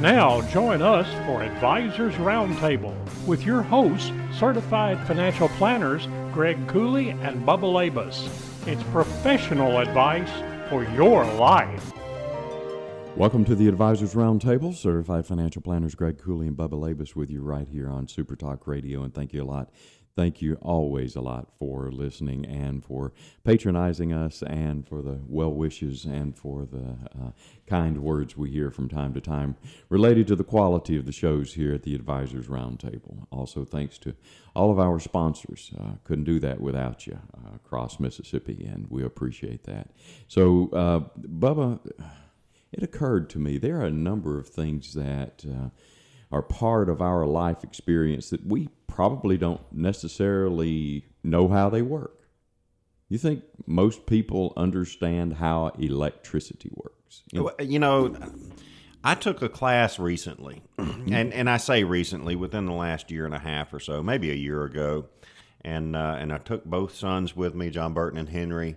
Now, join us for Advisors Roundtable with your hosts, certified financial planners Greg Cooley and Bubba Labus. It's professional advice for your life. Welcome to the Advisors Roundtable. Certified financial planners Greg Cooley and Bubba Labus with you right here on Super Talk Radio, and thank you a lot thank you always a lot for listening and for patronizing us and for the well wishes and for the uh, kind words we hear from time to time related to the quality of the shows here at the Advisors Roundtable. Also, thanks to all of our sponsors. Uh, couldn't do that without you uh, across Mississippi, and we appreciate that. So, uh, Bubba, it occurred to me there are a number of things that uh, are part of our life experience that we probably don't necessarily know how they work. You think most people understand how electricity works? You know, you know I took a class recently, and, and I say recently, within the last year and a half or so, maybe a year ago, and uh, and I took both sons with me, John Burton and Henry,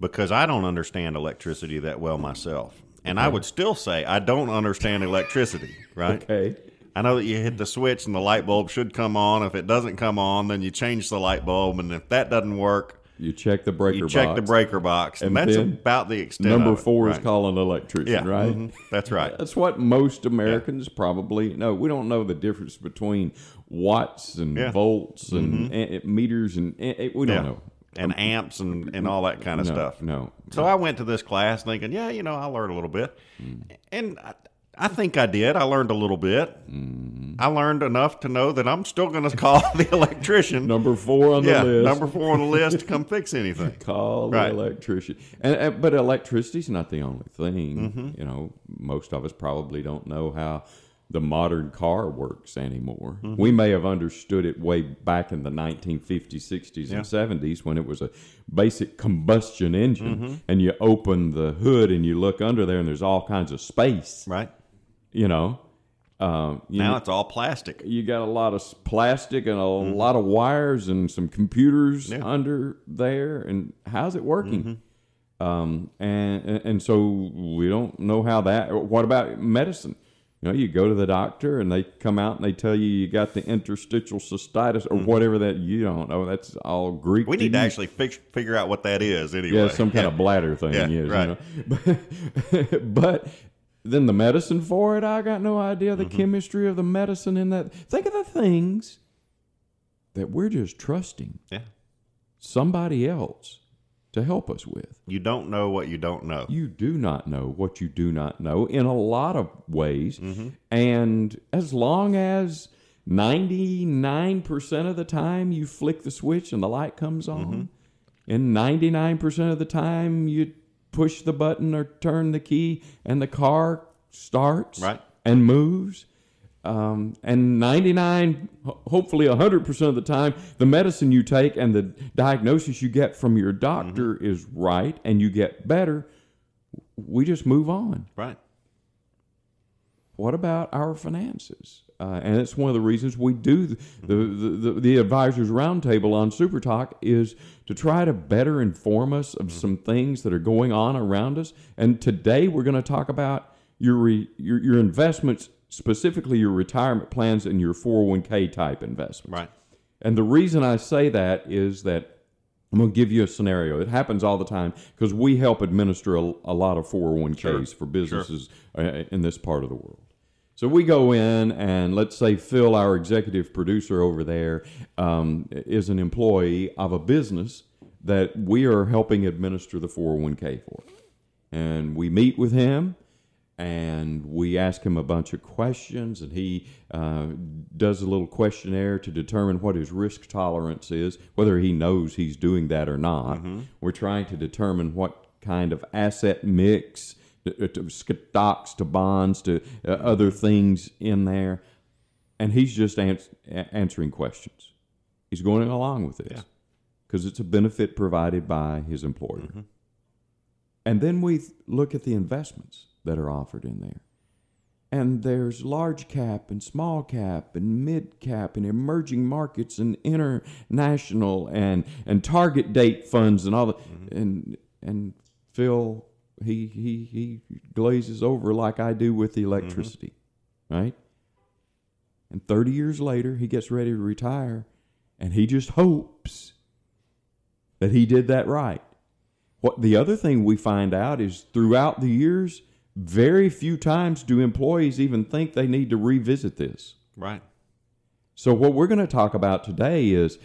because I don't understand electricity that well myself, and okay. I would still say I don't understand electricity, right? Okay. I know that you hit the switch and the light bulb should come on. If it doesn't come on, then you change the light bulb, and if that doesn't work, you check the breaker. You check box. the breaker box, and, and that's about the extent. Number four right. is calling an electrician, yeah, right? Mm-hmm. That's right. That's what most Americans yeah. probably know. We don't know the difference between watts and yeah. volts and mm-hmm. meters, and we don't know and amps and, and all that kind of no, stuff. No. So no. I went to this class thinking, yeah, you know, I'll learn a little bit. Mm. And I, I think I did. I learned a little bit. Mm-hmm. I learned enough to know that I'm still going to call the electrician. number four on yeah, the list. number four on the list to come fix anything. call right. the electrician. And, and but electricity's not the only thing. Mm-hmm. You know, most of us probably don't know how the modern car works anymore. Mm-hmm. We may have understood it way back in the 1950s, 60s, yeah. and 70s when it was a basic combustion engine, mm-hmm. and you open the hood and you look under there, and there's all kinds of space. Right. You know. Um, you now it's all plastic. You got a lot of plastic and a mm-hmm. lot of wires and some computers yeah. under there. And how's it working? Mm-hmm. Um, and and so we don't know how that. What about medicine? You know, you go to the doctor and they come out and they tell you you got the interstitial cystitis or mm-hmm. whatever that you don't know. That's all Greek. We need to, to actually fix, figure out what that is anyway. Yeah, some kind yeah. of bladder thing yeah, is. Right. You know? but, but then the medicine for it, I got no idea the mm-hmm. chemistry of the medicine in that. Think of the things that we're just trusting. Yeah. Somebody else to help us with. You don't know what you don't know. You do not know what you do not know in a lot of ways. Mm-hmm. And as long as 99% of the time you flick the switch and the light comes on, mm-hmm. and 99% of the time you push the button or turn the key and the car starts right. and moves, um, and 99, hopefully 100% of the time, the medicine you take and the diagnosis you get from your doctor mm-hmm. is right and you get better. We just move on. Right. What about our finances? Uh, and it's one of the reasons we do the, the, the, the advisors roundtable on super talk is to try to better inform us of mm-hmm. some things that are going on around us and today we're going to talk about your, re, your your investments specifically your retirement plans and your 401k type investments. Right. And the reason I say that is that I'm going to give you a scenario. It happens all the time because we help administer a, a lot of 401ks sure. for businesses sure. Uh, in this part of the world. So we go in and let's say Phil, our executive producer over there, um, is an employee of a business that we are helping administer the 401k for. And we meet with him and we ask him a bunch of questions, and he uh, does a little questionnaire to determine what his risk tolerance is, whether he knows he's doing that or not. Mm-hmm. We're trying to determine what kind of asset mix, uh, to stocks to bonds to uh, other things in there, and he's just ans- answering questions. He's going along with this. Yeah. because it's a benefit provided by his employer. And then we th- look at the investments that are offered in there. And there's large cap and small cap and mid cap and emerging markets and international and, and target date funds and all that. And and Phil he he he glazes over like I do with the mm-hmm. electricity, right? And 30 years later, he gets ready to retire, and he just hopes that he did that right. What the other thing we find out is throughout the years, very few times do employees even think they need to revisit this. Right. So, what we're going to talk about today is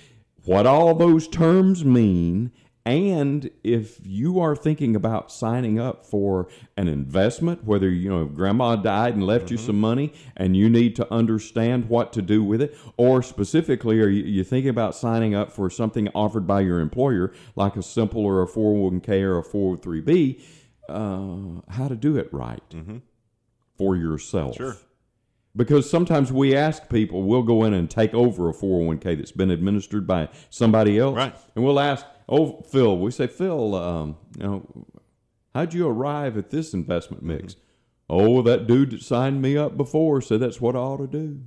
what all those terms mean. And if you are thinking about signing up for an investment, whether you know grandma died and left you some money and you need to understand what to do with it, or specifically, are you, thinking about signing up for something offered by your employer, like a simple or a 401k or a 403b, uh, how to do it right for yourself? Sure. Because sometimes we ask people, we'll go in and take over a 401k that's been administered by somebody else. Right. And we'll ask, oh, Phil, we say, Phil, um, you know, how'd you arrive at this investment mix? Oh, that dude that signed me up before said that's what I ought to do.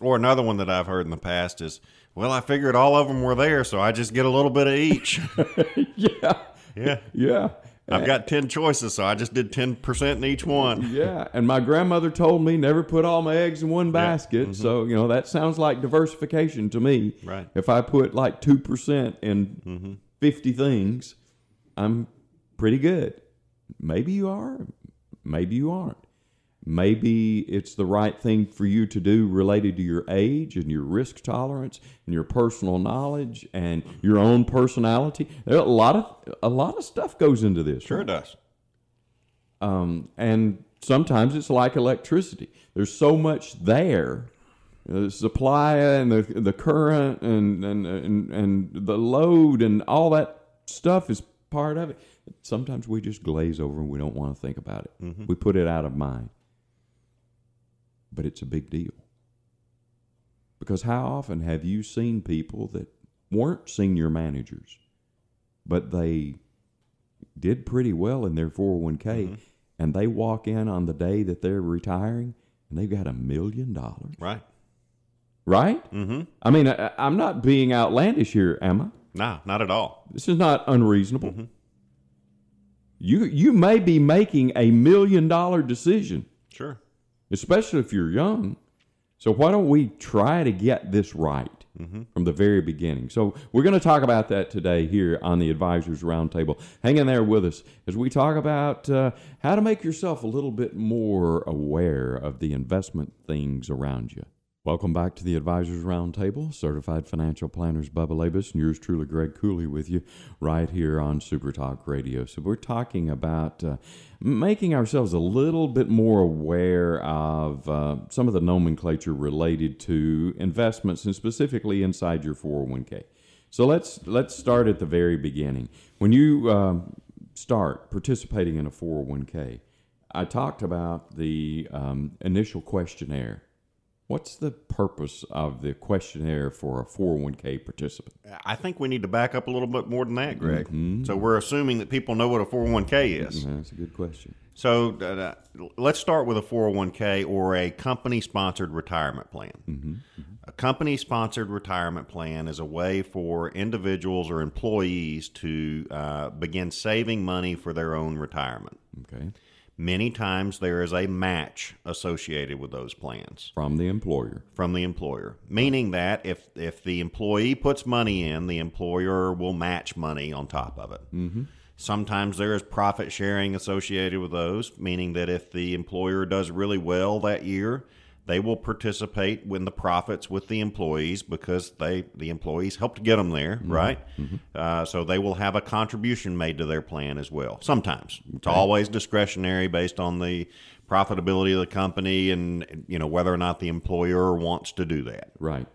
Or another one that I've heard in the past is, well, I figured all of them were there, so I just get a little bit of each. yeah. yeah. Yeah. I've got 10 choices, so I just did 10% in each one. Yeah, and my grandmother told me never put all my eggs in one basket. Mm-hmm. So you know that sounds like diversification to me. Right. If I put like two percent in mm-hmm. fifty things, I'm pretty good. Maybe you are. Maybe you aren't. Maybe it's the right thing for you to do related to your age and your risk tolerance and your personal knowledge and your own personality. There a lot of a lot of stuff goes into this. Sure right? does. um, and sometimes it's like electricity. There's so much there, the supply and the the current and and and, and the load and all that stuff is part of it. Sometimes we just glaze over and we don't want to think about it. We put it out of mind. But it's a big deal. Because how often have you seen people that weren't senior managers, but they did pretty well in their 401k and they walk in on the day that they're retiring and they've got a million dollars Right. right Mm-hmm. i mean I, i'm not being outlandish here am i No, not at all. this is not unreasonable you you may be making a million dollar decision Sure. Especially if you're young. So why don't we try to get this right from the very beginning? So we're going to talk about that today here on the advisors roundtable. Hang in there with us as we talk about uh, how to make yourself a little bit more aware of the investment things around you Welcome back to the Advisors Roundtable. Certified financial planners Bubba Labus and yours truly, Greg Cooley, with you right here on Super Talk Radio. So we're talking about uh, making ourselves a little bit more aware of uh, some of the nomenclature related to investments and specifically inside your 401k. So let's let's start at the very beginning. When you um, start participating in a 401k, I talked about the um, initial questionnaire. What's the purpose of the questionnaire for a 401k participant? I think we need to back up a little bit more than that, Greg. Mm-hmm. So we're assuming that people know what a 401k is. Mm-hmm. That's a good question. So uh, uh let's start with a 401k or a company sponsored retirement plan. Mm-hmm. A company sponsored retirement plan is a way for individuals or employees to uh, begin saving money for their own retirement. Okay. Many times there is a match associated with those plans From the employer. from the employer, meaning that if if the employee puts money in, the employer will match money on top of it. Mm-hmm. Sometimes there is profit sharing associated with those, meaning that if the employer does really well that year, they will participate in the profits with the employees because they the employees helped get them there, mm-hmm. right? Mm-hmm. Uh, so they will have a contribution made to their plan as well. Sometimes it's always discretionary based on the profitability of the company and you know whether or not the employer wants to do that. Right.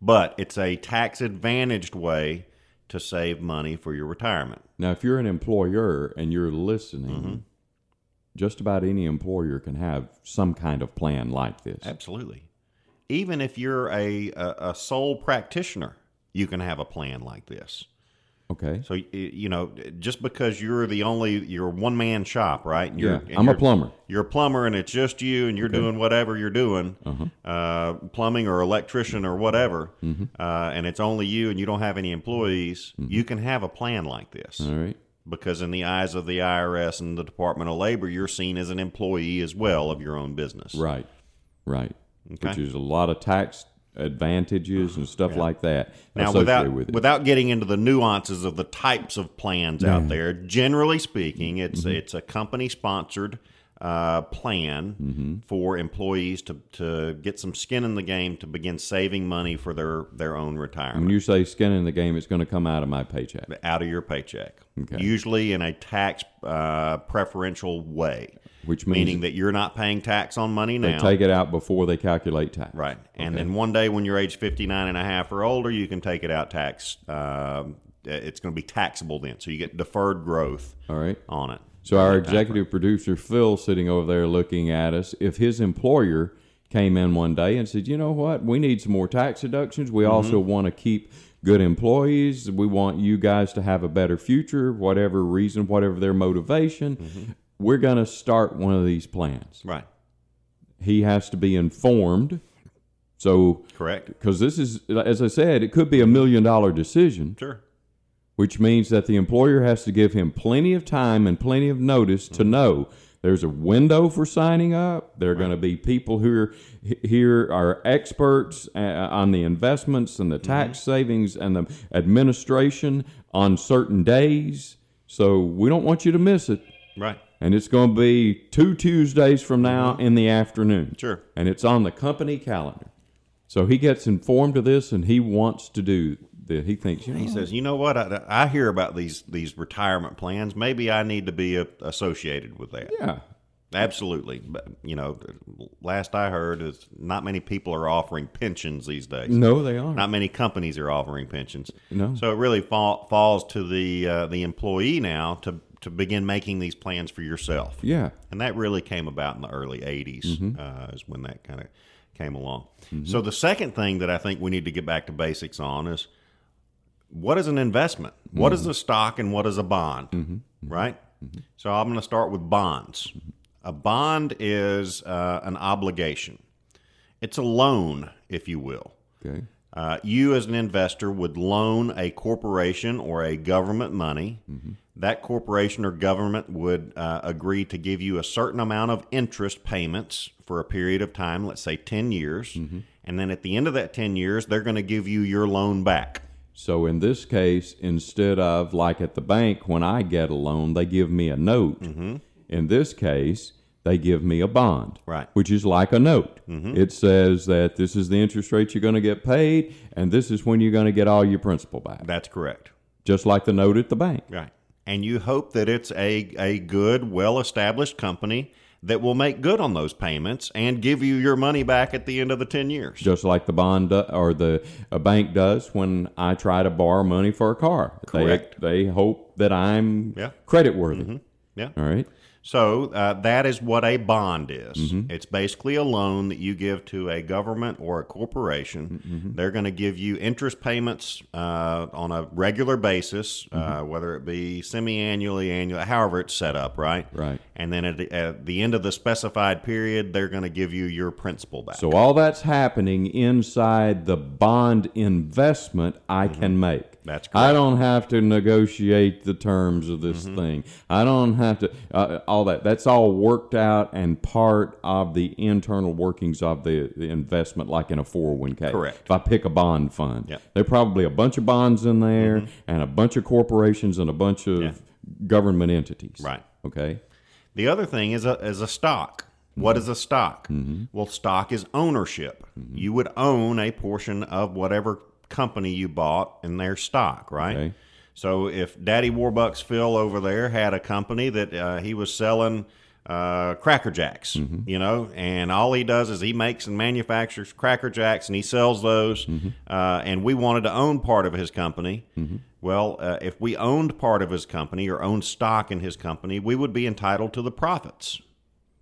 But it's a tax advantaged way to save money for your retirement. Now, if you're an employer and you're listening, mm-hmm. Just about any employer can have some kind of plan like this. Absolutely. Even if you're a, a, a sole practitioner, you can have a plan like this. Okay. So you know, just because you're the only you're one man shop, right? And you're, Yeah, and I'm a plumber. You're a plumber, and it's just you, and you're doing whatever you're doing, Uh-huh. uh, plumbing or electrician or whatever, Mm-hmm. uh, and it's only you, and you don't have any employees. You can have a plan like this All right. Because, in the eyes of the IRS and the Department of Labor, you're seen as an employee as well of your own business. Right. Right. Which Okay. is a lot of tax advantages and stuff like that Now, without with it. without getting into the nuances of the types of plans out there, generally speaking, it's Mm-hmm. it's a company sponsored uh, plan Mm-hmm. for employees to, to get some skin in the game to begin saving money for their their own retirement when you say skin in the game, it's going to come out of my paycheck. out of your paycheck, Okay. usually in a tax uh, preferential way, Which means meaning that you're not paying tax on money now. they take it out before they calculate tax. Right. And then one day when you're age 59 and a half or older, you can take it out tax. Um it's going to be taxable then. So you get deferred growth All right. on it. So our executive producer Phil sitting over there looking at us, if his employer came in one day and said, "You know what? We need some more tax deductions. We mm-hmm. also want to keep good employees. We want you guys to have a better future, whatever reason, whatever their motivation. Mm-hmm. We're going to start one of these plans." Right. He has to be informed. So Correct. because this is as I said, it could be a million dollar decision Sure. Which means that the employer has to give him plenty of time and plenty of notice to mm-hmm. know there's a window for signing up. There are going to be people who are here are experts uh, uh, on the investments and the mm-hmm. tax savings and the administration on certain days. So we don't want you to miss it. Right. And it's going to be two Tuesdays from now mm-hmm. in the afternoon. Sure. And it's on the company calendar. So he gets informed of this and he wants to do that. He thinks, you know, He says, "You know what? I, I hear about these these retirement plans. Maybe I need to be uh associated with that." yeah, Absolutely. But, you know, last I heard is not many people are offering pensions these days. no, they aren't. Not many companies are offering pensions. No. So it really fall, falls to the uh, the employee now to to begin making these plans for yourself. Yeah. And that really came about in the early 80s, Mm-hmm. uh, is when that kind of came along. So the second thing that I think we need to get back to basics on is what is an investment? What Mm-hmm. is a stock and what is a bond? Right? So I'm going to start with bonds. Mm-hmm. A bond is uh, an obligation, it's a loan, if you will. Okay. Uh, you, as an investor, would loan a corporation or a government money. That corporation or government would uh, agree to give you a certain amount of interest payments for a period of time, let's say 10 years. And then at the end of that 10 years, they're going to give you your loan back. So in this case, instead of like at the bank, when I get a loan, they give me a note. Mm-hmm. In this case, they give me a bond, Right. Which is like a note. Mm-hmm. It says that this is the interest rate you're going to get paid, and this is when you're going to get all your principal back, That's correct. just like the note at the bank. Right. And you hope that it's a, a good, well established company that will make good on those payments and give you your money back at the end of the 10 years. Just like the bond or the a bank does when I try to borrow money for a car. Correct. They, they hope that I'm Yeah. credit worthy. Mm-hmm. Yeah. All right. So uh, that is what a bond is. Mm-hmm. It's basically a loan that you give to a government or a corporation. Mm-hmm. They're going to give you interest payments uh, on a regular basis, Mm-hmm. uh, whether it be semi-annually, annual, however it's set up, right? Right. And then at the, at the end of the specified period, they're going to give you your principal back. So all that's happening inside the bond investment I can make. Mm-hmm. That's I don't have to negotiate the terms of this Mm-hmm. thing. I don't have to uh, all that. That's all worked out and part of the internal workings of the, the investment, like in a four hundred one k. Correct. If I pick a bond fund, Yep. Mm-hmm. there are probably a bunch of bonds in there mm-hmm. and a bunch of corporations and a bunch of Yeah. government entities. Right. Okay. The other thing is a is a stock. What mm-hmm. is a stock? Mm-hmm. Well, stock is ownership. You would own a portion of whatever company you bought in their stock, right? Okay. So if Daddy Warbucks Phil over there had a company that uh, he was selling uh, Cracker Jacks, you know, and all he does is he makes and manufactures Cracker Jacks and he sells those, uh, and we wanted to own part of his company. Well, uh, if we owned part of his company or owned stock in his company, we would be entitled to the profits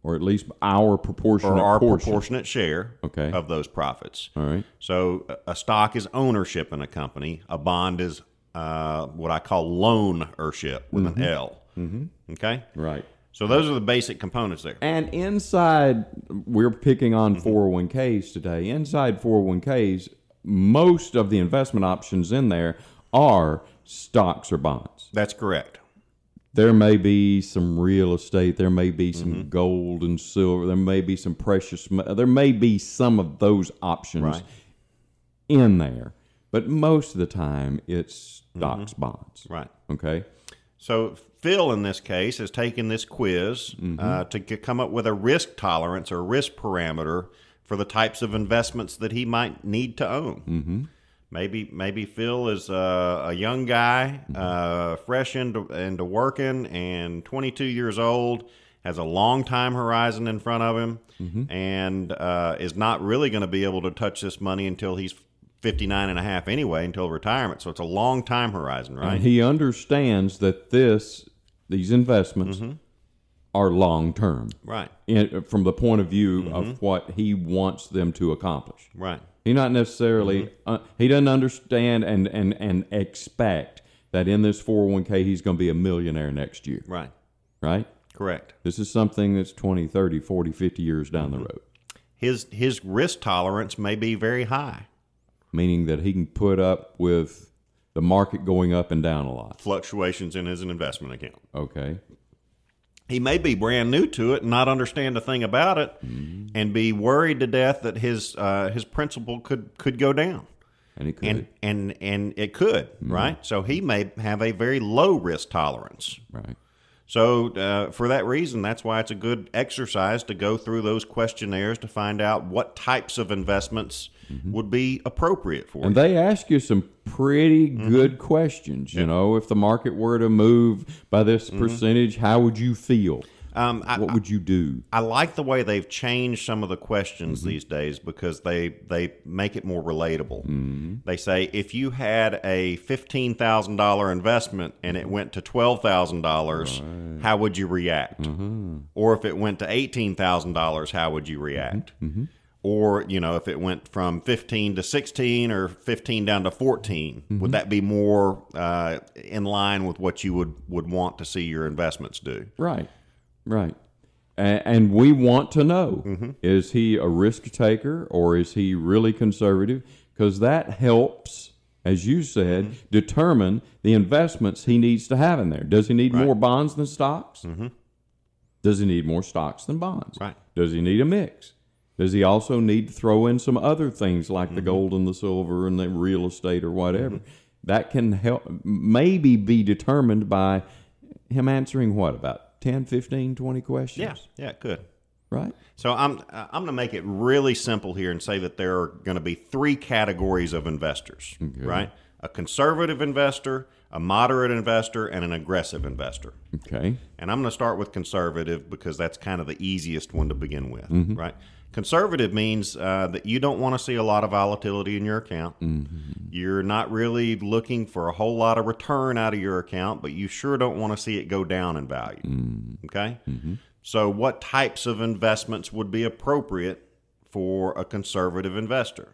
or at least our proportionate or our portion. proportionate share Okay. of those profits. All right. So a- a stock is ownership in a company. A bond is uh, what I call loanership with an L. Mm-hmm. Okay. Right. So those are the basic components there. And inside, we're picking on Mm-hmm. 401ks today. Inside 401ks, most of the investment options in there are stocks or bonds. That's correct. There may be some real estate, there may be some Mm-hmm. gold and silver, there may be some precious, there may be some of those options Right. in there. But most of the time, it's stocks, Mm-hmm. bonds. Right. Okay. So Phil, in this case, has taken this quiz uh, to c- come up with a risk tolerance or risk parameter for the types of investments that he might need to own. Mm-hmm. Maybe maybe Phil is uh, a young guy, uh, fresh into into working, and 22 years old, has a long time horizon in front of him, and uh, is not really going to be able to touch this money until he's 59 and a half anyway, until retirement. So it's a long time horizon, right? And he understands that this, these investments Mm-hmm. are long term. right, in, from the point of view Mm-hmm. of what he wants them to accomplish. right. He not necessarily Mm-hmm. uh, he doesn't understand and, and and expect that in this 401k he's going to be a millionaire next year, Right. right? Correct. This is something that's 20, 30, 40, 50 years down Mm-hmm. the road, His his risk tolerance may be very high. Meaning that he can put up with the market going up and down a lot. Fluctuations in his investment account. Okay. He may be brand new to it and not understand a thing about it, and be worried to death that his uh, his principal could could go down, And he could. and and and it could right. So he may have a very low risk tolerance. right. So, uh, for that reason, that's why it's a good exercise to go through those questionnaires to find out what types of investments would be appropriate for And you. they ask you some pretty Mm-hmm. good questions. You know, if the market were to move by this percentage, how would you feel? Um, I, What would you do? I like the way they've changed some of the questions Mm-hmm. these days because they they make it more relatable. Mm-hmm. They say if you had a fifteen thousand dollar investment and it went to twelve thousand dollars, how would you react? Mm-hmm. Or if it went to eighteen thousand dollars, how would you react? Or you know, if it went from fifteen to sixteen or fifteen down to 14 Mm-hmm. would that be more uh, in line with what you would would want to see your investments do? Right, right. And, and we want to know Mm-hmm. is he a risk taker or is he really conservative? Because that helps, as you said, Mm-hmm. determine the investments he needs to have in there. Does he need more bonds than stocks? Mm-hmm. Does he need more stocks than bonds? Right. Does he need a mix? Does he also need to throw in some other things like Mm-hmm. the gold and the silver and the real estate or whatever? That can help, maybe be determined by him answering what, about 10, 15, 20 questions? Yeah, yeah, it could. Right? So I'm I'm going to make it really simple here and say that there are going to be three categories of investors, right? A conservative investor, a moderate investor, and an aggressive investor. Okay. And I'm going to start with conservative because that's kind of the easiest one to begin with, right? Conservative means uh, that you don't want to see a lot of volatility in your account. Mm-hmm. You're not really looking for a whole lot of return out of your account, but you sure don't want to see it go down in value. Mm. Okay? Mm-hmm. So, what types of investments would be appropriate for a conservative investor?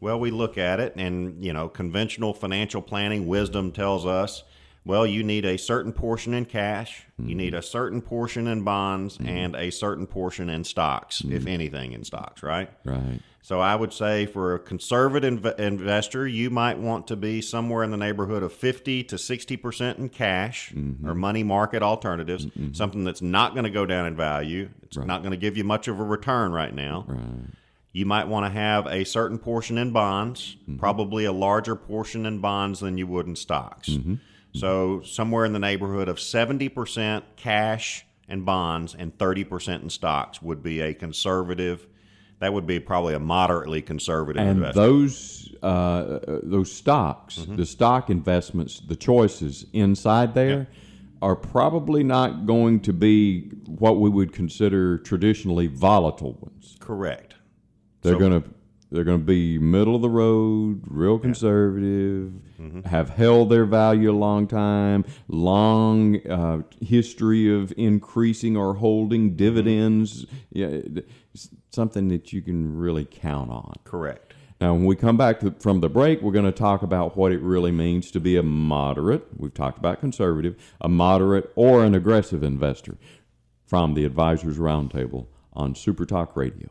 Well, we look at it, and you know, conventional financial planning wisdom tells us, well, you need a certain portion in cash, you need mm-hmm. a certain portion in bonds, mm-hmm. and a certain portion in stocks, if mm-hmm. anything in stocks, right? Right. So I would say for a conservative inv- investor, you might want to be somewhere in the neighborhood of 50 to 60% in cash or money market alternatives, something that's not going to go down in value. It's not going to give you much of a return right now. Right You might want to have a certain portion in bonds, probably a larger portion in bonds than you would in stocks. So somewhere in the neighborhood of 70% cash and bonds and 30% in stocks would be a conservative. That would be probably a moderately conservative And investor. those uh, uh, those stocks, Mm-hmm. the stock investments, the choices inside there are probably not going to be what we would consider traditionally volatile ones. Correct. They're So- going to they're going to be middle of the road, real conservative, have held their value a long time, long uh, history of increasing or holding dividends. Yeah, something that you can really count on. Correct. Now, when we come back to, from the break, we're going to talk about what it really means to be a moderate. We've talked about conservative, a moderate, or an aggressive investor from the Advisors Roundtable on Super Talk Radio.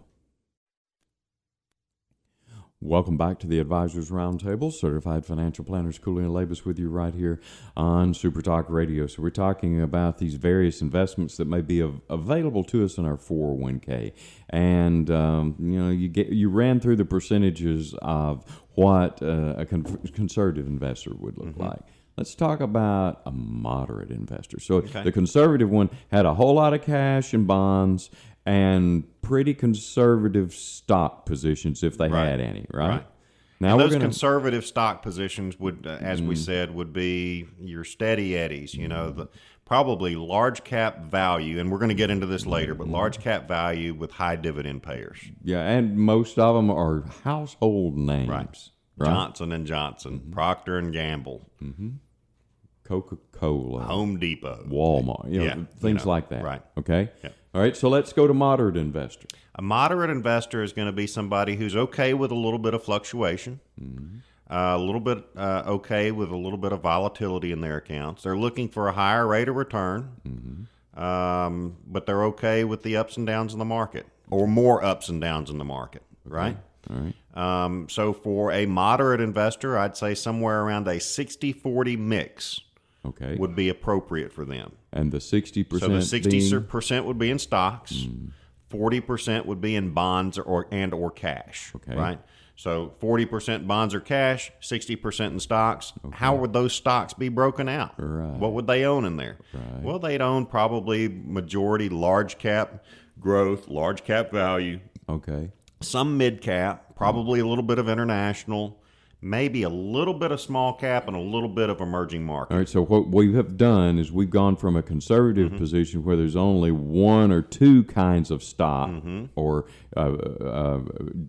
Welcome back to the Advisors Roundtable. Certified financial planners Cooley and Labus with you right here on Super Talk Radio. So we're talking about these various investments that may be av- available to us in our 401k, and um, you know you get you ran through the percentages of what uh, a con- conservative investor would look like. Let's talk about a moderate investor. So the conservative one had a whole lot of cash and bonds and pretty conservative stock positions if they Right. had any, right? Right. Now And those to conservative stock positions would, uh, as Mm-hmm. we said, would be your steady eddies. You know, the probably large cap value, and we're going to get into this later, Mm-hmm. but large cap value with high dividend payers. yeah, and most of them are household names, Right. right? Mm-hmm. Johnson and Johnson, Procter and Gamble, Coca Cola, Home Depot. Walmart, you know, Yeah, you things know, like that. right. Okay. Yeah. All right. So let's go to moderate investor. A moderate investor is going to be somebody who's okay with a little bit of fluctuation, Mm-hmm. uh, a little bit uh, okay with a little bit of volatility in their accounts. They're looking for a higher rate of return, Mm-hmm. um, but they're okay with the ups and downs in the market, or more ups and downs in the market, right? All right. Um, so for a moderate investor, I'd say somewhere around a 60 40 mix Okay. would be appropriate for them. and the 60%? So the sixty percent would be in stocks, Mm. forty percent would be in bonds or and or cash. Okay. Right. So forty percent bonds or cash, sixty percent in stocks. How would those stocks be broken out? Right. What would they own in there? Right. Well, they'd own probably majority large cap growth, large cap value, Okay. some mid cap, probably a little bit of international, maybe a little bit of small cap, and a little bit of emerging market. All right. So what we have done is we've gone from a conservative Mm-hmm. position where there's only one or two kinds of stock Mm-hmm. or uh, uh,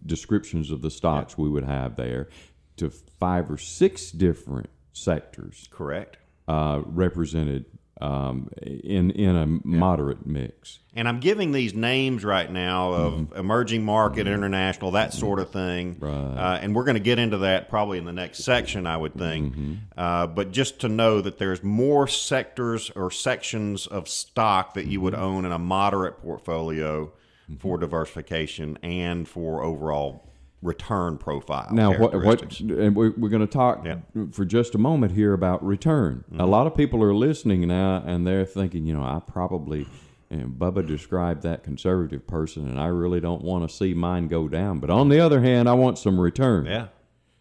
descriptions of the stocks we would have there to five or six different sectors Correct. uh, represented um, in in a moderate mix. And I'm giving these names right now of emerging market, international, that sort of thing. Right. Uh, and we're going to get into that probably in the next section, I would think. Uh, but just to know that there's more sectors or sections of stock that you would own in a moderate portfolio for diversification and for overall return profile. Now, what, what and we- we're going to talk Yeah. for just a moment here about return. A mm-hmm. lot of people are listening now, and they're thinking, you know, I probably, and Bubba described that conservative person, and I really don't want to see mine go down. But on the other hand, I want some return. Yeah.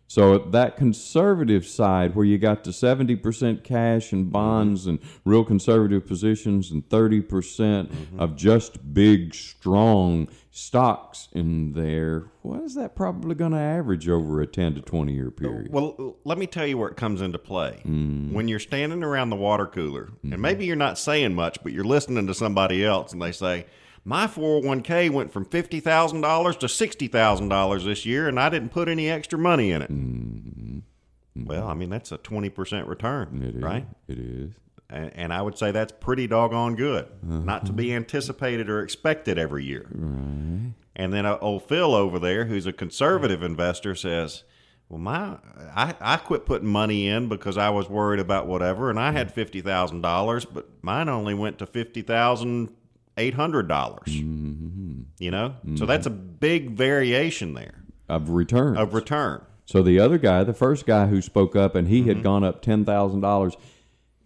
So that conservative side, where you got the seventy percent cash and mm-hmm. bonds and real conservative positions, and 30 percent mm-hmm. of just big, strong stocks in there, what is that probably going to average over a ten to twenty year period? Well, let me tell you where it comes into play. Mm. When you're standing around the water cooler, and mm-hmm. maybe you're not saying much, but you're listening to somebody else, and they say, "My 401k went from fifty thousand dollars to sixty thousand dollars this year, and I didn't put any extra money in it." Well, I mean that's a twenty percent return, It is right? It is. And, and I would say that's pretty doggone good, not to be anticipated or expected every year. Right. And then uh, old Phil over there, who's a conservative investor, says, "Well, my I, I quit putting money in because I was worried about whatever, and I had fifty thousand dollars, but mine only went to fifty thousand eight hundred dollars. Mm-hmm. You know, so mm-hmm. that's a big variation there Of return. of return. So the other guy, the first guy who spoke up and he Mm-hmm. had gone up ten thousand dollars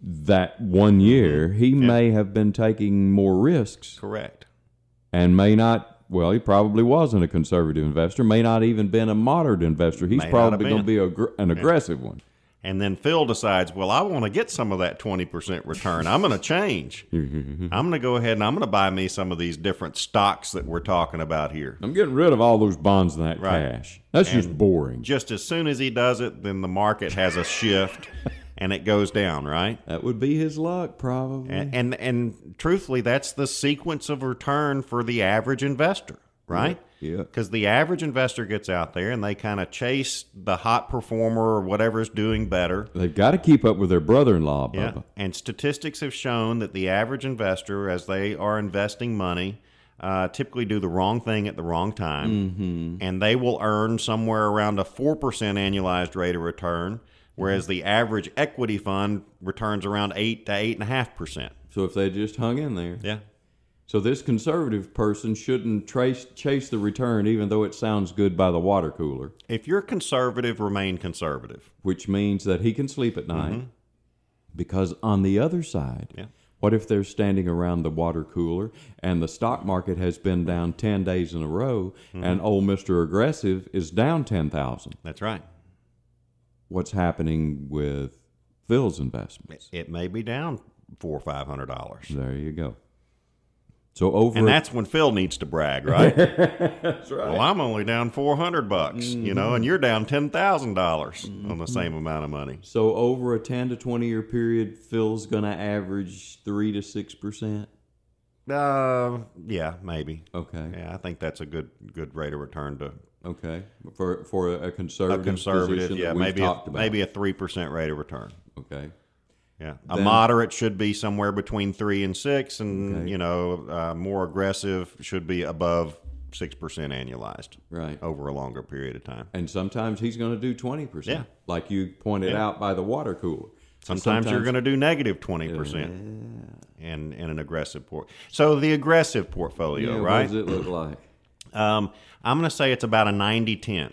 that one mm-hmm. year, he may have been taking more risks Correct. and may not. Well, he probably wasn't a conservative investor. May not even been a moderate investor. He's May probably going to be a, an aggressive one. And then Phil decides, well, I want to get some of that 20% return. I'm going to change. I'm going to go ahead and I'm going to buy me some of these different stocks that we're talking about here. I'm getting rid of all those bonds and that Right. cash. That's just boring. Just as soon as he does it, then the market has a shift and it goes down, right? That would be his luck, probably. And, and and truthfully, that's the sequence of return for the average investor, right? Yeah. Because the average investor gets out there and they kind of chase the hot performer or whatever is doing better. They've got to keep up with their brother-in-law, Yeah. And statistics have shown that the average investor, as they are investing money, uh, typically do the wrong thing at the wrong time. Mm-hmm. And they will earn somewhere around a 4% annualized rate of return, whereas the average equity fund returns around 8 to 8.5%. So if they just hung in there, Yeah. So this conservative person shouldn't trace chase the return, even though it sounds good by the water cooler, If you're conservative, remain conservative. which means that he can sleep at night. Because on the other side, Mm-hmm. Yeah. what if they're standing around the water cooler and the stock market has been down ten days in a row, Mm-hmm. and old Mister Aggressive is down ten thousand? That's right. What's happening with Phil's investments? It may be down four or five hundred dollars. There you go. So over And that's when Phil needs to brag, right? that's right. Well, I'm only down four hundred bucks, you know, and you're down ten thousand dollars on the same amount of money. So over a ten to twenty year period, Phil's going to average three to six percent. Uh, yeah, maybe. Okay. Yeah, I think that's a good good rate of return to Okay. For for a a conservative, conservative. position Yeah, maybe a, maybe a three percent rate of return. Okay. Yeah, a Then- moderate should be somewhere between three and six, and Okay. you know, uh, more aggressive should be above six percent annualized Right. over a longer period of time. And sometimes he's going to do twenty percent. Yeah. Like you pointed Yeah. out by the water cooler. Sometimes, you're going to do negative twenty percent in in an aggressive port. So the aggressive portfolio, Yeah, right? What does it look like? Um, I'm going to say it's about a 90 10.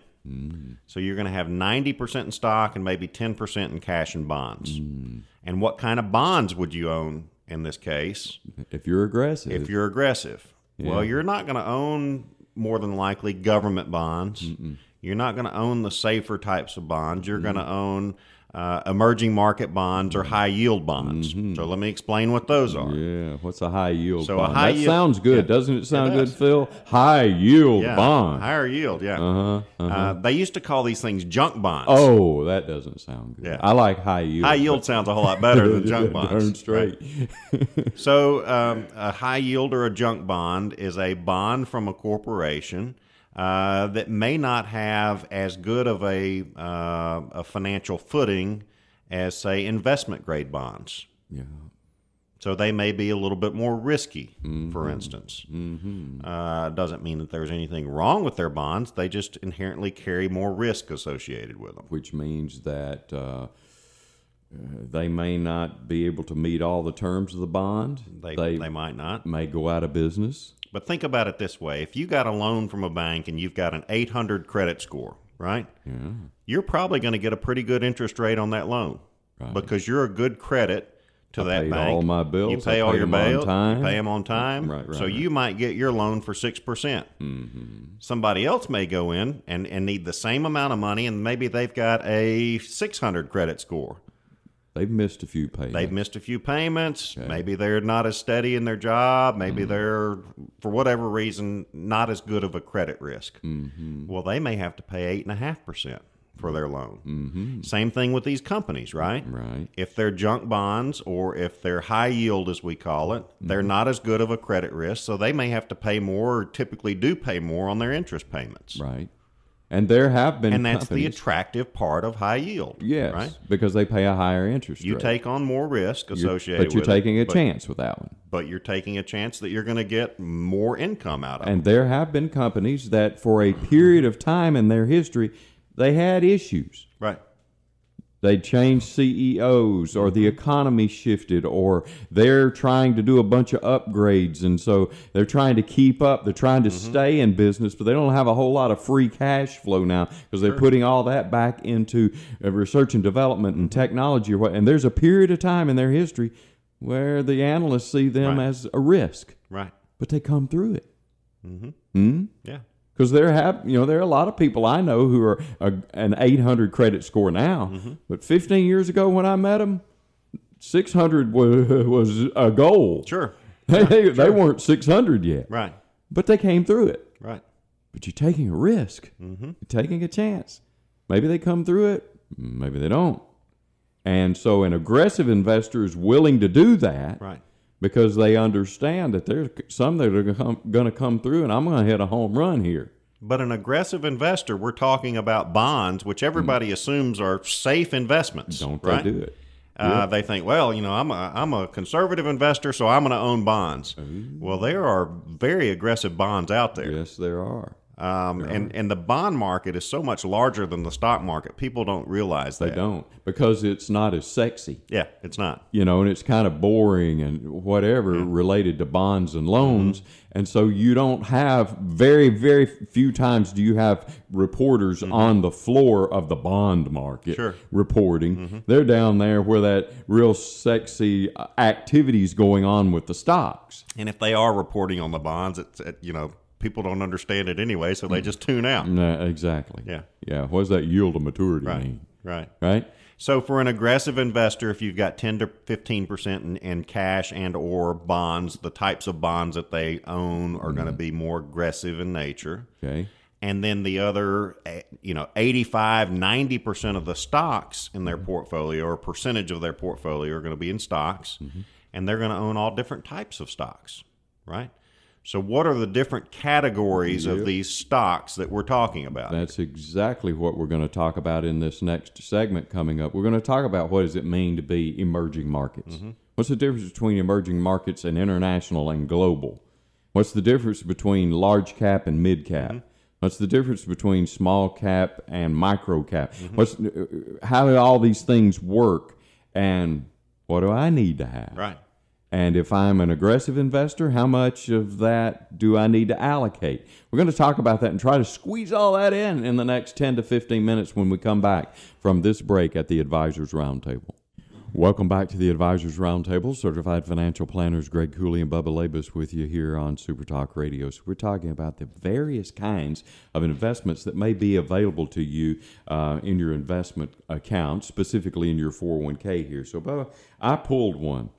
So you're going to have 90% in stock and maybe 10% in cash and bonds. And what kind of bonds would you own in this case If you're aggressive, if you're aggressive? Well, you're not going to own more than likely government bonds. You're not going to own the safer types of bonds. You're going to own uh, emerging market bonds or high yield bonds. So let me explain what those are. yeah. What's a high yield So a high that yield- sounds good, yeah. doesn't it? Sound good. Phil? High yield Yeah, bond. higher yield. Yeah, Uh-huh, Uh, they used to call these things junk bonds. Oh, that doesn't sound good. Yeah. I like high yield. High yield sounds a whole lot better than junk bonds. Darn straight. right? So, um, a high yield or a junk bond is a bond from a corporation uh, that may not have as good of a, uh, a financial footing as, say, investment grade bonds. Yeah. So they may be a little bit more risky, for instance. Mm-hmm. Uh, doesn't mean that there's anything wrong with their bonds. They just inherently carry more risk associated with them. Which means that uh, uh, they may not be able to meet all the terms of the bond. They, they they might not. may go out of business. But think about it this way: if you got a loan from a bank and you've got an 800 credit score, right? Yeah. You're probably going to get a pretty good interest rate on that loan Right. because you're a good credit to I that bank. all my bills. You pay all your bills. time. You pay them on time. Right, right, so right. you might get your loan for six percent. Mm-hmm. Somebody else may go in and, and need the same amount of money, and maybe they've got a 600 credit score. They've missed a few payments. They've missed a few payments. Maybe they're not as steady in their job. Maybe they're, for whatever reason, not as good of a credit risk. Mm-hmm. Well, they may have to pay eight and a half percent for their loan. Mm-hmm. Same thing with these companies, right? Right. If they're junk bonds or if they're high yield, as we call it, they're not as good of a credit risk, so they may have to pay more, or typically do pay more on their interest payments. Right. And there have been And that's the attractive part of high yield. yes, right. because they pay a higher interest rate. You rate. take on more risk You're- associated but you're with it, taking a but- chance with that one. but you're taking a chance that you're going to get more income out of it. And there have been companies that, for a period of time in their history, they had issues. Right. They changed CEOs, or the economy shifted, or they're trying to do a bunch of upgrades, and so they're trying to keep up. They're trying to mm-hmm. stay in business, but they don't have a whole lot of free cash flow now because they're putting all that back into uh, research and development and technology. Or what? And there's a period of time in their history where the analysts see them Right. as a risk, Right. but they come through it. Mm-hmm. Hmm? Yeah. Because there have, you know, there are a lot of people I know who are a, an 800 credit score now, Mm-hmm. but 15 years ago when I met them, 600 was, was a goal. Sure. They, they, they weren't 600 yet, Right. but they came through it. Right. But you're taking a risk. Mm-hmm. You're taking a chance. Maybe they come through it, maybe they don't. And so an aggressive investor is willing to do that Right. Because they understand that there's some that are going to come through, and I'm going to hit a home run here. But an aggressive investor, we're talking about bonds, which everybody assumes are safe investments. Don't right? they do it? Uh, They think, well, you know, I'm a I'm a conservative investor, so I'm going to own bonds. Well, there are very aggressive bonds out there. Yes, there are. Um, and, and the bond market is so much larger than the stock market. People don't realize They don't because it's not as sexy. Yeah, it's not. you know, and it's kind of boring and whatever related to bonds and loans. Mm-hmm. And so you don't have very, very few times do you have reporters on the floor of the bond market Mm-hmm. Sure. Mm-hmm. reporting. They're down there where that real sexy activity is going on with the stocks. And if they are reporting on the bonds, it's it, you know people don't understand it anyway, so Mm. they just tune out. Nah, exactly. Yeah. Yeah. What does that yield to maturity mean? Right. Right? So for an aggressive investor, if you've got ten to fifteen percent in, in cash and or bonds, the types of bonds that they own are going to be more aggressive in nature. Okay. And then the other, eh, you know, 85, 90% of the stocks in their portfolio or percentage of their portfolio are going to be in stocks. And they're going to own all different types of stocks, right? So, what are the different categories of these stocks that we're talking about? That's exactly what we're going to talk about in this next segment coming up. We're going to talk about what does it mean to be emerging markets. Mm-hmm. What's the difference between emerging markets and international and global? What's the difference between large cap and mid cap? Mm-hmm. What's the difference between small cap and micro cap? Mm-hmm. What's uh, uh, how do all these things work and what do I need to have? right. And if I'm an aggressive investor, how much of that do I need to allocate? We're going to talk about that and try to squeeze all that in in the next 10 to 15 minutes when we come back from this break at the Advisors Roundtable. Welcome back to the Advisors Roundtable. Certified financial planners Greg Cooley and Bubba Labus with you here on Super Talk Radio. So we're talking about the various kinds of investments that may be available to you uh, in your investment account, specifically in your 401k here. So, Bubba, I pulled one.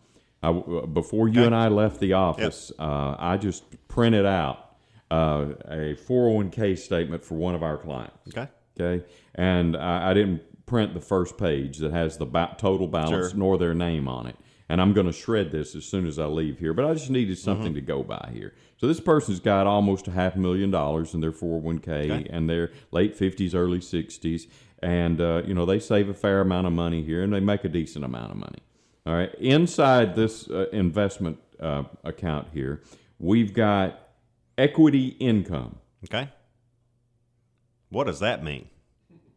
I, uh, before you and I left the office, uh, I just printed out uh, a 401k statement for one of our clients. Okay. Okay, and I, I didn't print the first page that has the ba- total balance Sure. nor their name on it. And I'm going to shred this as soon as I leave here, but I just needed something to go by here. So this person's got almost a half million dollars in their 401k Okay. and their late 50s, early 60s, and uh, you know they save a fair amount of money here, and they make a decent amount of money. All right, inside this uh, investment uh, account here, we've got equity income. Okay. What does that mean?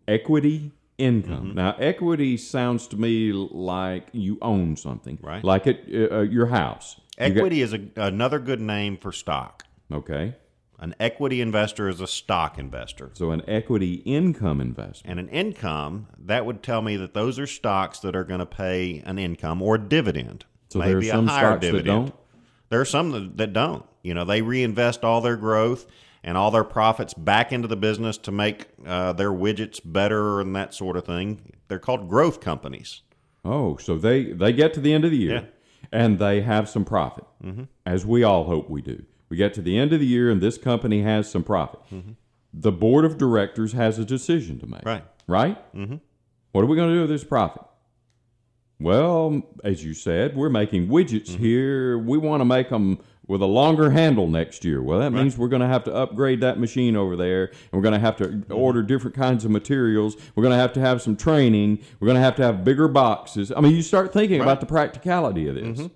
equity income. Mm-hmm. Now, equity sounds to me like you own something, Right. Like it, uh, your house. You got- Equity is a, another good name for stock. okay, An equity investor is a stock investor. so an equity income investor. And an income, that would tell me that those are stocks that are going to pay an income or dividend. So there are Maybe some a higher stocks that dividend. don't? There are some that, that don't. You know, they reinvest all their growth and all their profits back into the business to make uh, their widgets better and that sort of thing. They're called growth companies. Oh, so they they get to the end of the year Yeah. and they have some profit, mm-hmm. as we all hope we do. We get to the end of the year and this company has some profit. The board of directors has a decision to make. Mm-hmm. Right. Right? Mm-hmm. What are we going to do with this profit? Well, as you said, we're making widgets Mm-hmm. here. We want to make them with a longer handle next year. Well, that means we're going to have to upgrade that machine over there, and we're going to have to Mm-hmm. order different kinds of materials. We're going to have to have some training. We're going to have to have bigger boxes. I mean, you start thinking about the practicality of this. Mm-hmm.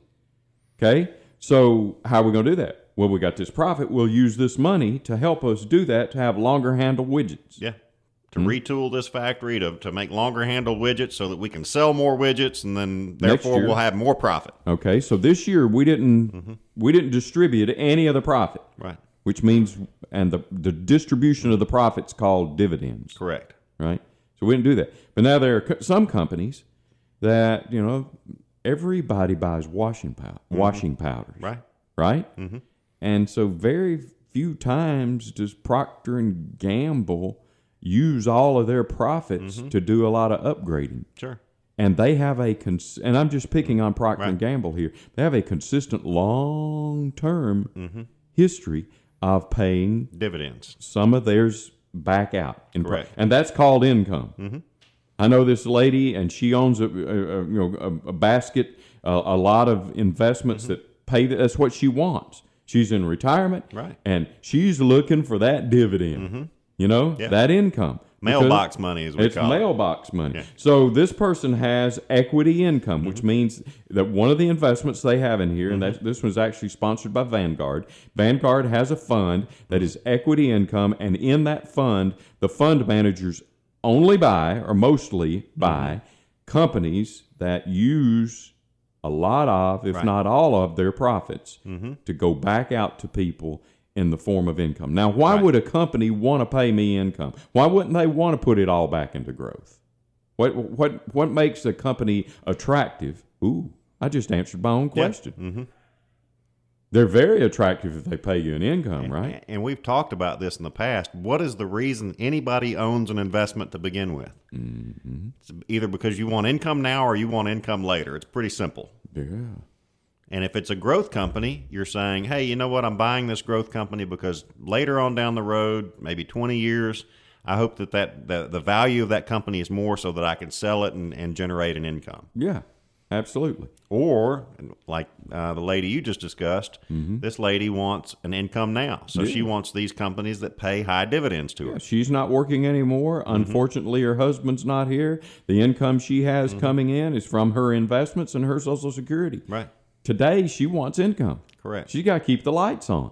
Okay, so how are we going to do that? Well, we got this profit. We'll use this money to help us do that to have longer handle widgets. Yeah. To Hmm? retool this factory to, to make longer handle widgets so that we can sell more widgets and then therefore we'll have more profit. Okay, so this year we didn't Mm-hmm. we didn't distribute any of the profit. Right. which means and the the distribution of the profits called dividends, Correct. right? So we didn't do that. But now there are some companies that you know everybody buys washing powder, washing powders, Mm-hmm. Right. right? Mm-hmm. And so very few times does Procter and Gamble use all of their profits Mm-hmm. to do a lot of upgrading Sure. and they have a cons- and I'm just picking on Procter and Gamble here. They have a consistent long term Mm-hmm. history of paying Dividends. some of theirs back out, in pro- Correct. and that's called income. Mm-hmm. I know this lady, and she owns a, a, a you know a, a basket, a, a lot of investments Mm-hmm. that pay. That's what she wants. She's in retirement, Right. And she's looking for that dividend. Mm-hmm. You know, Yeah. that income. Mailbox Because money, is we it's call it. mailbox money. Yeah. So this person has equity income, which Mm-hmm. means that one of the investments they have in here, and mm-hmm. that this was actually sponsored by Vanguard. Vanguard has a fund that is equity income, and in that fund, the fund managers only buy or mostly buy mm-hmm. companies that use a lot of, if Right. not all of, their profits to go back out to people in the form of income. Now, why Right. would a company want to pay me income? Why wouldn't they want to put it all back into growth? What what what makes a company attractive? Ooh, I just answered my own question. Mm-hmm. They're very attractive if they pay you an income, right? And we've talked about this in the past. What is the reason anybody owns an investment to begin with? Mm-hmm. It's either because you want income now or you want income later. It's pretty simple. Yeah. And if it's a growth company, you're saying, hey, you know what? I'm buying this growth company because later on down the road, maybe 20 years, I hope that, that the, the value of that company is more so that I can sell it and, and generate an income. Yeah. Absolutely. Or, like uh, the lady you just discussed, this lady wants an income now. So she wants these companies that pay high dividends to her. She's not working anymore. Mm-hmm. Unfortunately, her husband's not here. The income she has coming in is from her investments and her Social Security. Right. Today, she wants income. Correct. She's got to keep the lights on.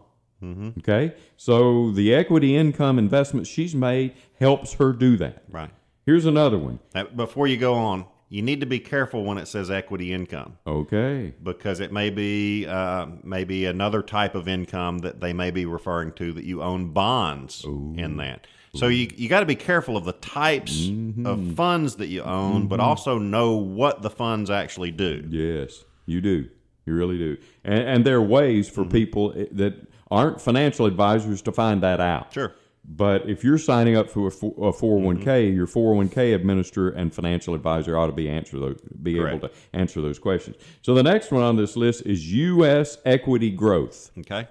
Okay, so the equity income investment she's made helps her do that. Right. Here's another one. Before you go on, you need to be careful when it says equity income Okay, because it may be uh, maybe another type of income that they may be referring to that you own bonds in that. So you you got to be careful of the types of funds that you own, but also know what the funds actually do. yes, you do. You really do. And, and there are ways Mm-hmm. for people that aren't financial advisors to find that out. Sure. But if you're signing up for a fo- a 401k, Mm-hmm. your 401k administrator and financial advisor ought to be answer those, be able to answer those questions. So the next one on this list is U.S. equity growth. Okay.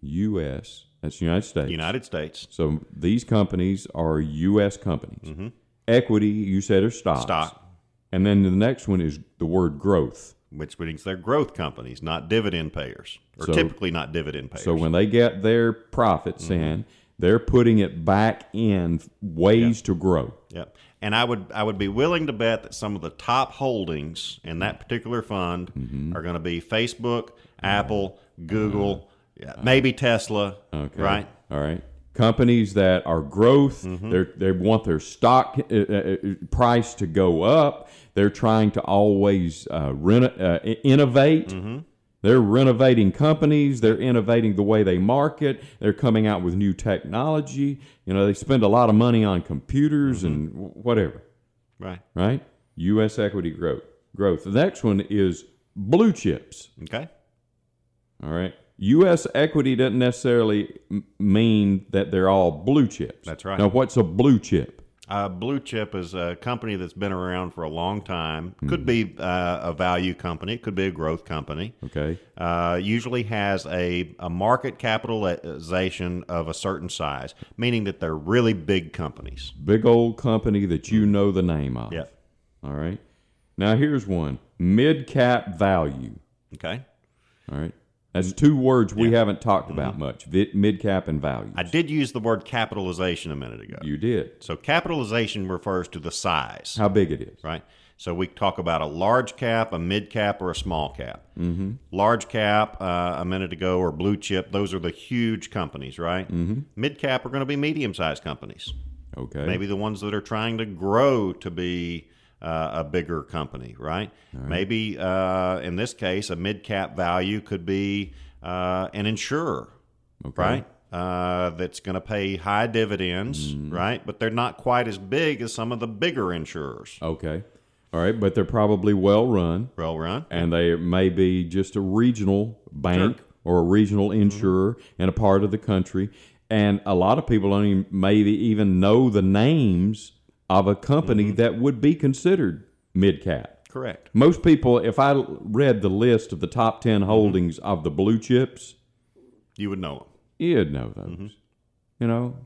U.S. That's United States. United States So these companies are U.S. companies. Equity, you said, are stocks. Mm-hmm. stock, And then the next one is the word growth. which means they're growth companies, not dividend payers, or So- typically not dividend payers. So when they get their profits Mm-hmm. in, they're putting it back in ways to grow. Yep. And I would I would be willing to bet that some of the top holdings in that particular fund Mm-hmm. are going to be Facebook, Apple, Google, yeah, maybe Tesla. Okay. Right. All right. Companies that are growth, Mm-hmm. they want their stock uh, uh, uh, price to go up. They're trying to always uh, reno- uh, innovate. Mm-hmm. They're renovating companies. They're innovating the way they market. They're coming out with new technology. You know, they spend a lot of money on computers and Mm-hmm. w- whatever. Right. Right? U.S. equity growth. Growth. The next one is blue chips. Okay. All right. U.S. equity doesn't necessarily mean that they're all blue chips. That's right. Now, what's a blue chip? Uh, Blue Chip is a company that's been around for a long time. Mm-hmm. Could be uh, a value company. It could be a growth company. Okay. Uh, usually has a, a market capitalization of a certain size, meaning that they're really big companies. Big old company that you know the name of. Yep. All right. Now, here's one mid cap value. Okay. All right. That's two words we haven't talked about much mid cap and value. Mm-hmm. I did use the word capitalization a minute ago. you did. So capitalization refers to the size, How big it is. right? So we talk about a large cap, a mid cap, or a small cap. Mm-hmm. Large cap, uh, a minute ago, or blue chip, those are the huge companies, right? Mm-hmm. Mid cap are going to be medium sized companies, Okay. maybe the ones that are trying to grow to be uh, a bigger company, right? Maybe uh, in this case, a mid cap value could be uh, an insurer, Okay. right? Uh, that's going to pay high dividends, Mm-hmm. right? But they're not quite as big as some of the bigger insurers. Okay. All right. But they're probably well run. Well run. and they may be just a regional bank or a regional insurer in a part of the country. And a lot of people don't even, maybe even know the names of a company mm-hmm. that would be considered mid cap. Correct. Most people, if I read the list of the top 10 mm-hmm. holdings of the blue chips, You would know them. you'd know those. Mm-hmm. You know,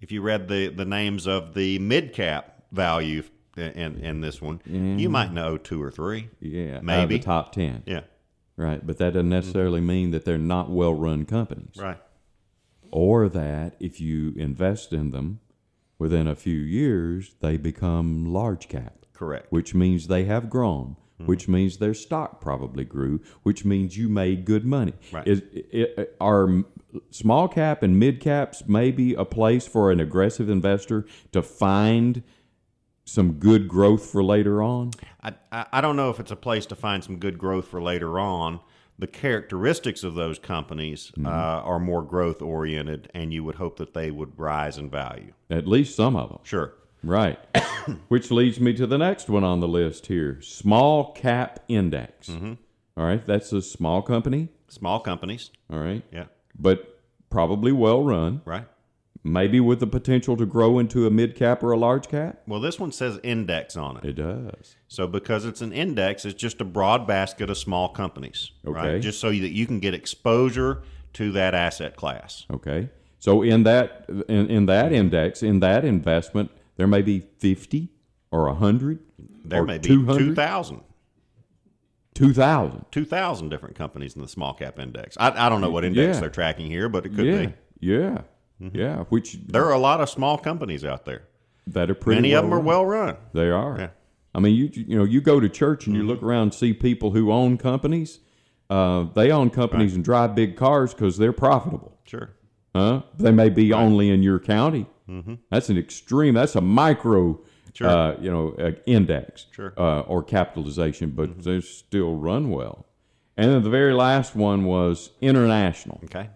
If you read the, the names of the mid cap value in, in this one, you might know two or three. yeah, Maybe. the top 10. Yeah. right? But that doesn't necessarily mean that they're not well run companies. Right. Or that if you invest in them within a few years, they become large cap. Correct. Which means they have grown, Mm-hmm. which means their stock probably grew, which means you made good money. Right. Is, i- i- are small cap and mid caps maybe a place for an aggressive investor to find some good growth for later on? I I don't know if it's a place to find some good growth for later on. The characteristics of those companies Mm-hmm. uh, are more growth oriented, and you would hope that they would rise in value. At least some of them. Sure. Right. Which leads me to the next one on the list here small cap index. Mm-hmm. All right. That's a small company. Small companies. All right. Yeah. But probably well run, Right. Maybe with the potential to grow into a mid cap or a large cap. Well, this one says index on it. It does. So because it's an index, it's just a broad basket of small companies, Okay. right? Just so that you can get exposure to that asset class. Okay. So in that in, in that index, in that investment, there may be 50 or 100 There or may be 200, 2,000, 2,000. 2,000 different companies in the small cap index. I, I don't know what index Yeah. they're tracking here, but it could be. Yeah. be. Mm-hmm. Yeah. Which There are a lot of small companies out there. that are pretty Many of them are run. well run. They are. Yeah. I mean, you you know, you go to church and you Mm-hmm. look around and see people who own companies. Uh, they own companies and drive big cars because they're profitable. Sure. Huh? They may be only in your county. That's an extreme. That's a micro, Mm-hmm. Sure. uh, you know, uh, index Sure. Mm-hmm. uh, or capitalization, but they still run well. And then the very last one was international. Okay.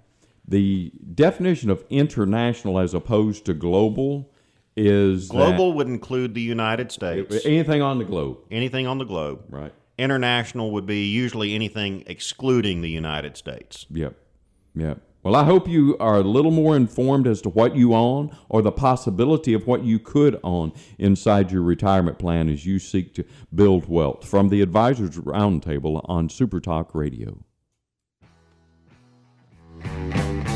The definition of international as opposed to global is that Global would include the United States, anything on the globe, anything on the globe. right? International would be usually anything excluding the United States. Yep. Yep. Well, I hope you are a little more informed as to what you own or the possibility of what you could own inside your retirement plan as you seek to build wealth. From the Advisors Roundtable on Super Talk Radio. The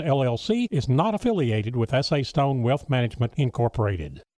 LLC is not affiliated with S.A. Stone Wealth Management Incorporated.